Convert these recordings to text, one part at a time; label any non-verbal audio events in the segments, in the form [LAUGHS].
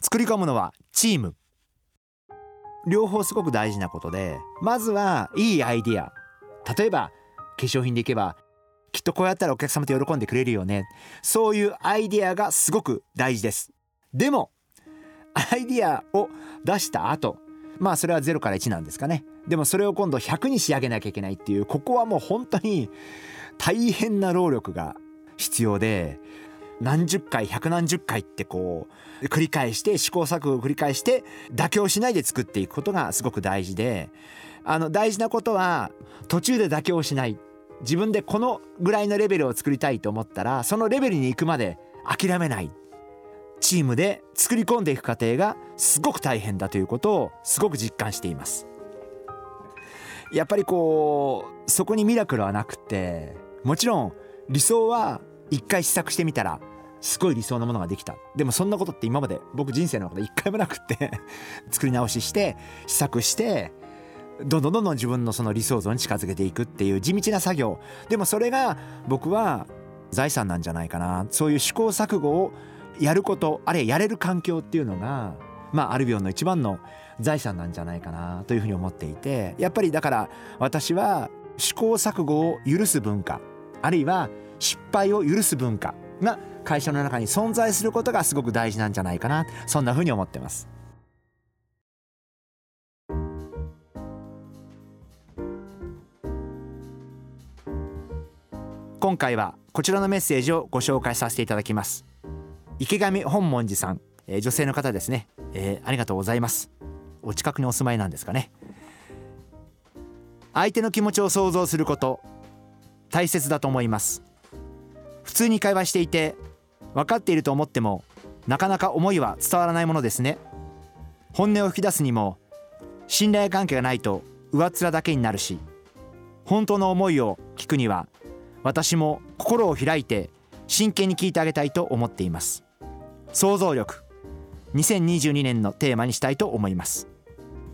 作り込むのはチーム。両方すごく大事なことでまずはいいアイディア。例えば化粧品でいけばきっとこうやったらお客様と喜んでくれるよね。そういうアイデアがすごく大事です。でもアイディアを出した後まあそれは0から1なんですかね。でもそれを今度100に仕上げなきゃいけないっていうここはもう本当に大変な労力が必要で何十回百何十回ってこう繰り返して試行錯誤を繰り返して妥協しないで作っていくことがすごく大事であの大事なことは途中で妥協しない。自分でこのぐらいのレベルを作りたいと思ったらそのレベルに行くまで諦めない。チームで作り込んでいく過程がすごく大変だということをすごく実感しています。やっぱりこうそこにミラクルはなくてもちろん理想は一回試作してみたらすごい理想のものができた。でもそんなことって今まで僕人生の中で一回もなくって [LAUGHS] 作り直しして試作してどんどんどんどん自分のその理想像に近づけていくっていう地道な作業。でもそれが僕は財産なんじゃないかな。そういう試行錯誤をやることあるいはやれる環境っていうのがまあアルビオンの一番の財産なんじゃないかなというふうに思っていて。やっぱりだから私は試行錯誤を許す文化あるいは失敗を許す文化が会社の中に存在することがすごく大事なんじゃないかな。そんなふうに思ってます。今回はこちらのメッセージをご紹介させていただきます。池上本門寺さん、えー、女性の方ですね、えー、ありがとうございます。お近くにお住まいなんですかね。相手の気持ちを想像すること大切だと思います。普通に会話していて分かっていると思ってもなかなか思いは伝わらないものですね。本音を吹き出すにも信頼関係がないと上っ面だけになるし本当の思いを聞くには私も心を開いて真剣に聞いてあげたいと思っています。想像力2022年のテーマにしたいと思います。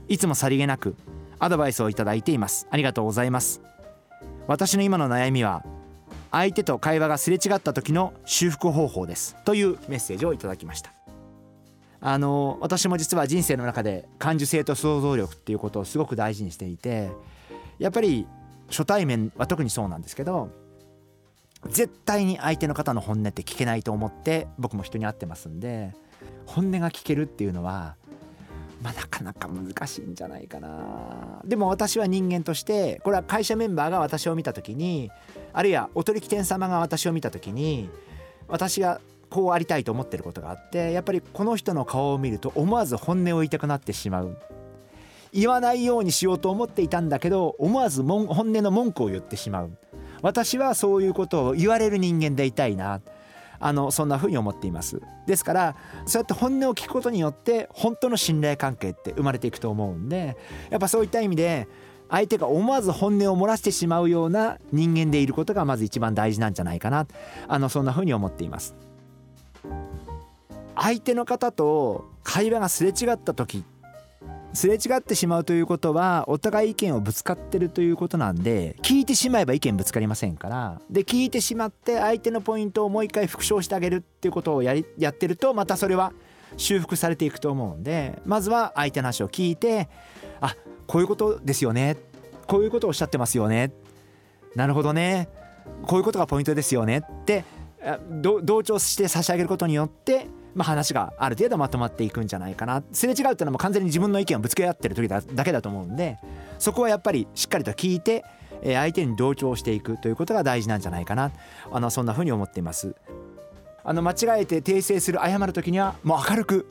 いつもさりげなくアドバイスをいただいています。ありがとうございます。私の今の悩みは相手と会話がすれ違った時の修復方法ですというメッセージをいただきました。あの私も実は人生の中で感受性と想像力っていうことをすごく大事にしていてやっぱり初対面は特にそうなんですけど絶対に相手の方の本音って聞けないと思って僕も人に会ってますんで本音が聞けるっていうのはまあ、なかなか難しいんじゃないかな。でも私は人間としてこれは会社メンバーが私を見た時にあるいはお取引店様が私を見た時に私がこうありたいと思ってることがあってやっぱりこの人の顔を見ると思わず本音を言いたくなってしまう。言わないようにしようと思っていたんだけど思わず本音の文句を言ってしまう。私はそういうことを言われる人間でいたいな。あのそんな風に思っています。ですからそうやって本音を聞くことによって本当の信頼関係って生まれていくと思うんでやっぱそういった意味で相手が思わず本音を漏らしてしまうような人間でいることがまず一番大事なんじゃないかな。あのそんな風に思っています。相手の方と会話がすれ違った時すれ違ってしまうということはお互い意見をぶつかってるということなんで聞いてしまえば意見ぶつかりませんからで聞いてしまって相手のポイントをもう一回復唱してあげるっていうことをやりやってるとまたそれは修復されていくと思うんでまずは相手の話を聞いてあこういうことですよねこういうことをおっしゃってますよねなるほどねこういうことがポイントですよねって同調して差し上げることによってまあ、話がある程度まとまっていくんじゃないかな。すれ違うっていうのはも完全に自分の意見をぶつけ合ってる時だだけだと思うんでそこはやっぱりしっかりと聞いて相手に同調していくということが大事なんじゃないかな。あのそんな風に思っています。あの間違えて訂正する謝る時にはもう明るく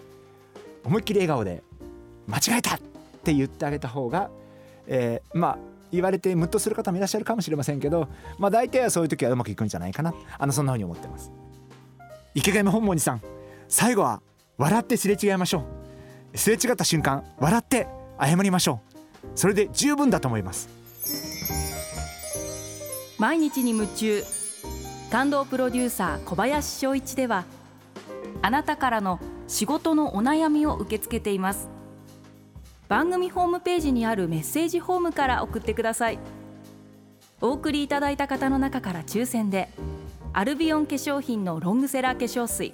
思いっきり笑顔で間違えたって言ってあげた方が、えー、まあ言われてムッとする方もいらっしゃるかもしれませんけどまあ大体はそういう時はうまくいくんじゃないかな。あのそんな風に思ってます。池上本門さん。最後は笑ってすれ違いましょう。すれ違った瞬間笑って謝りましょう。それで十分だと思います。毎日に夢中。感動プロデューサー小林翔一ではあなたからの仕事のお悩みを受け付けています。番組ホームページにあるメッセージフォームから送ってください。お送りいただいた方の中から抽選でアルビオン化粧品のロングセラー化粧水。